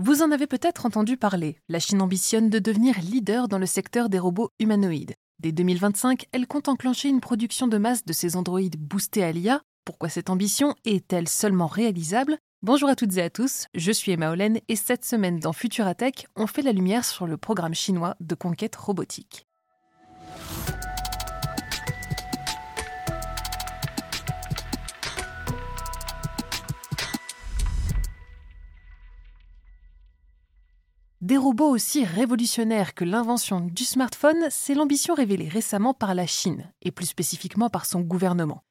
Vous en avez peut-être entendu parler, la Chine ambitionne de devenir leader dans le secteur des robots humanoïdes. Dès 2025, elle compte enclencher une production de masse de ces androïdes boostés à l'IA. Pourquoi cette ambition est-elle seulement réalisable? Bonjour à toutes et à tous, je suis Emma Olen et cette semaine dans Futuratech, on fait la lumière sur le programme chinois de conquête robotique. Des robots aussi révolutionnaires que l'invention du smartphone, c'est l'ambition révélée récemment par la Chine, et plus spécifiquement par son gouvernement.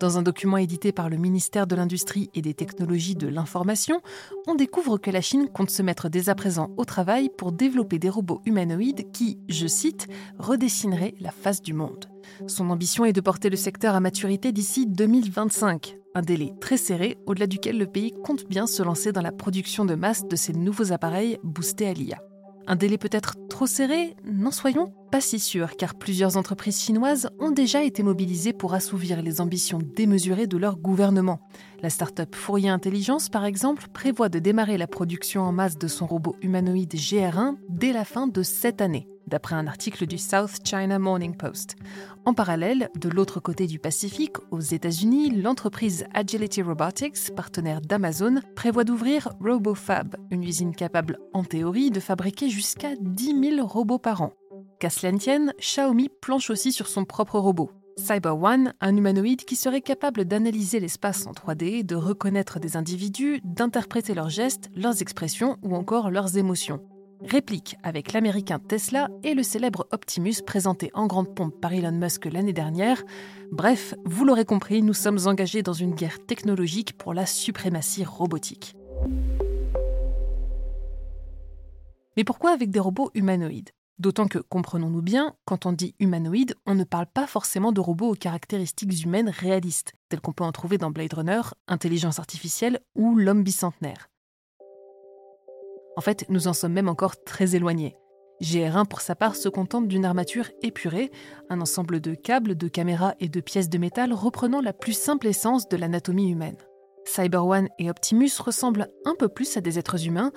Dans un document édité par le ministère de l'Industrie et des Technologies de l'Information, on découvre que la Chine compte se mettre dès à présent au travail pour développer des robots humanoïdes qui, je cite, redessineraient la face du monde. Son ambition est de porter le secteur à maturité d'ici 2025, un délai très serré au-delà duquel le pays compte bien se lancer dans la production de masse de ces nouveaux appareils boostés à l'IA. Un délai peut-être trop serré N'en soyons pas si sûrs, car plusieurs entreprises chinoises ont déjà été mobilisées pour assouvir les ambitions démesurées de leur gouvernement. La start-up Fourier Intelligence, par exemple, prévoit de démarrer la production en masse de son robot humanoïde GR1 dès la fin de cette année d'après un article du South China Morning Post. En parallèle, de l'autre côté du Pacifique, aux États-Unis, l'entreprise Agility Robotics, partenaire d'Amazon, prévoit d'ouvrir RoboFab, une usine capable en théorie de fabriquer jusqu'à 10 000 robots par an. Qu'à cela Xiaomi planche aussi sur son propre robot. Cyber One, un humanoïde qui serait capable d'analyser l'espace en 3D, de reconnaître des individus, d'interpréter leurs gestes, leurs expressions ou encore leurs émotions réplique avec l'américain Tesla et le célèbre Optimus présenté en grande pompe par Elon Musk l'année dernière. Bref, vous l'aurez compris, nous sommes engagés dans une guerre technologique pour la suprématie robotique. Mais pourquoi avec des robots humanoïdes? D'autant que, comprenons-nous bien, quand on dit humanoïde, on ne parle pas forcément de robots aux caractéristiques humaines réalistes, tels qu'on peut en trouver dans Blade Runner, Intelligence artificielle ou L'homme bicentenaire. En fait, nous en sommes même encore très éloignés. GR1, pour sa part, se contente d'une armature épurée, un ensemble de câbles, de caméras et de pièces de métal reprenant la plus simple essence de l'anatomie humaine. Cyber One et Optimus ressemblent un peu plus à des êtres humains,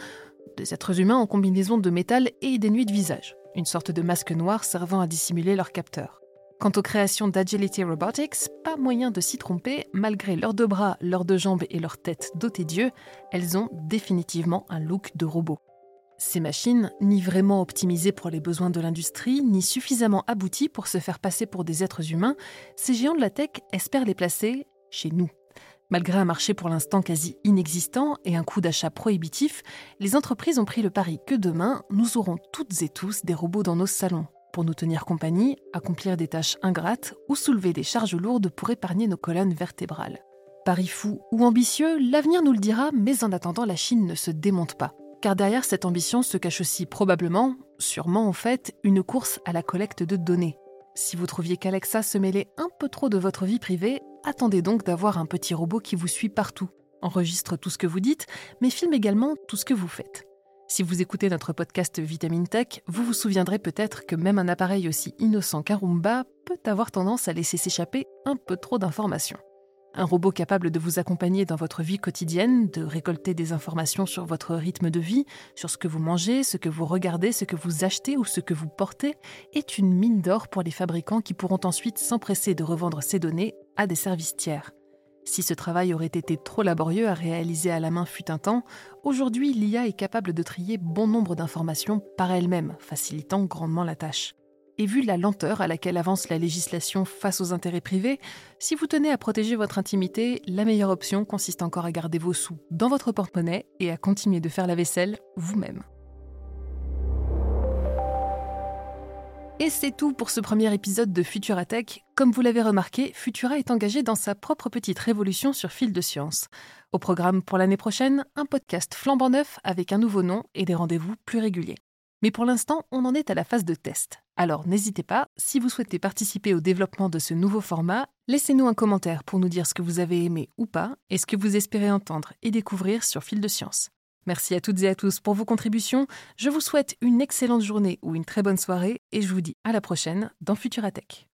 des êtres humains en combinaison de métal et des nuits de visage, une sorte de masque noir servant à dissimuler leurs capteurs. Quant aux créations d'Agility Robotics, pas moyen de s'y tromper, malgré leurs deux bras, leurs deux jambes et leur tête dotées d'yeux, elles ont définitivement un look de robot. Ces machines, ni vraiment optimisées pour les besoins de l'industrie, ni suffisamment abouties pour se faire passer pour des êtres humains, ces géants de la tech espèrent les placer chez nous. Malgré un marché pour l'instant quasi inexistant et un coût d'achat prohibitif, les entreprises ont pris le pari que demain, nous aurons toutes et tous des robots dans nos salons, pour nous tenir compagnie, accomplir des tâches ingrates ou soulever des charges lourdes pour épargner nos colonnes vertébrales. Paris fou ou ambitieux, l'avenir nous le dira, mais en attendant, la Chine ne se démonte pas. Car derrière cette ambition se cache aussi probablement, sûrement en fait, une course à la collecte de données. Si vous trouviez qu'Alexa se mêlait un peu trop de votre vie privée, attendez donc d'avoir un petit robot qui vous suit partout, enregistre tout ce que vous dites, mais filme également tout ce que vous faites. Si vous écoutez notre podcast Vitamine Tech, vous vous souviendrez peut-être que même un appareil aussi innocent qu'un peut avoir tendance à laisser s'échapper un peu trop d'informations. Un robot capable de vous accompagner dans votre vie quotidienne, de récolter des informations sur votre rythme de vie, sur ce que vous mangez, ce que vous regardez, ce que vous achetez ou ce que vous portez, est une mine d'or pour les fabricants qui pourront ensuite s'empresser de revendre ces données à des services tiers. Si ce travail aurait été trop laborieux à réaliser à la main fut un temps, aujourd'hui l'IA est capable de trier bon nombre d'informations par elle-même, facilitant grandement la tâche. Et vu la lenteur à laquelle avance la législation face aux intérêts privés, si vous tenez à protéger votre intimité, la meilleure option consiste encore à garder vos sous dans votre porte-monnaie et à continuer de faire la vaisselle vous-même. Et c'est tout pour ce premier épisode de Futura Tech. Comme vous l'avez remarqué, Futura est engagé dans sa propre petite révolution sur fil de science. Au programme pour l'année prochaine, un podcast flambant neuf avec un nouveau nom et des rendez-vous plus réguliers. Mais pour l'instant, on en est à la phase de test. Alors n'hésitez pas, si vous souhaitez participer au développement de ce nouveau format, laissez-nous un commentaire pour nous dire ce que vous avez aimé ou pas et ce que vous espérez entendre et découvrir sur Fil de Science. Merci à toutes et à tous pour vos contributions. Je vous souhaite une excellente journée ou une très bonne soirée et je vous dis à la prochaine dans Futuratech.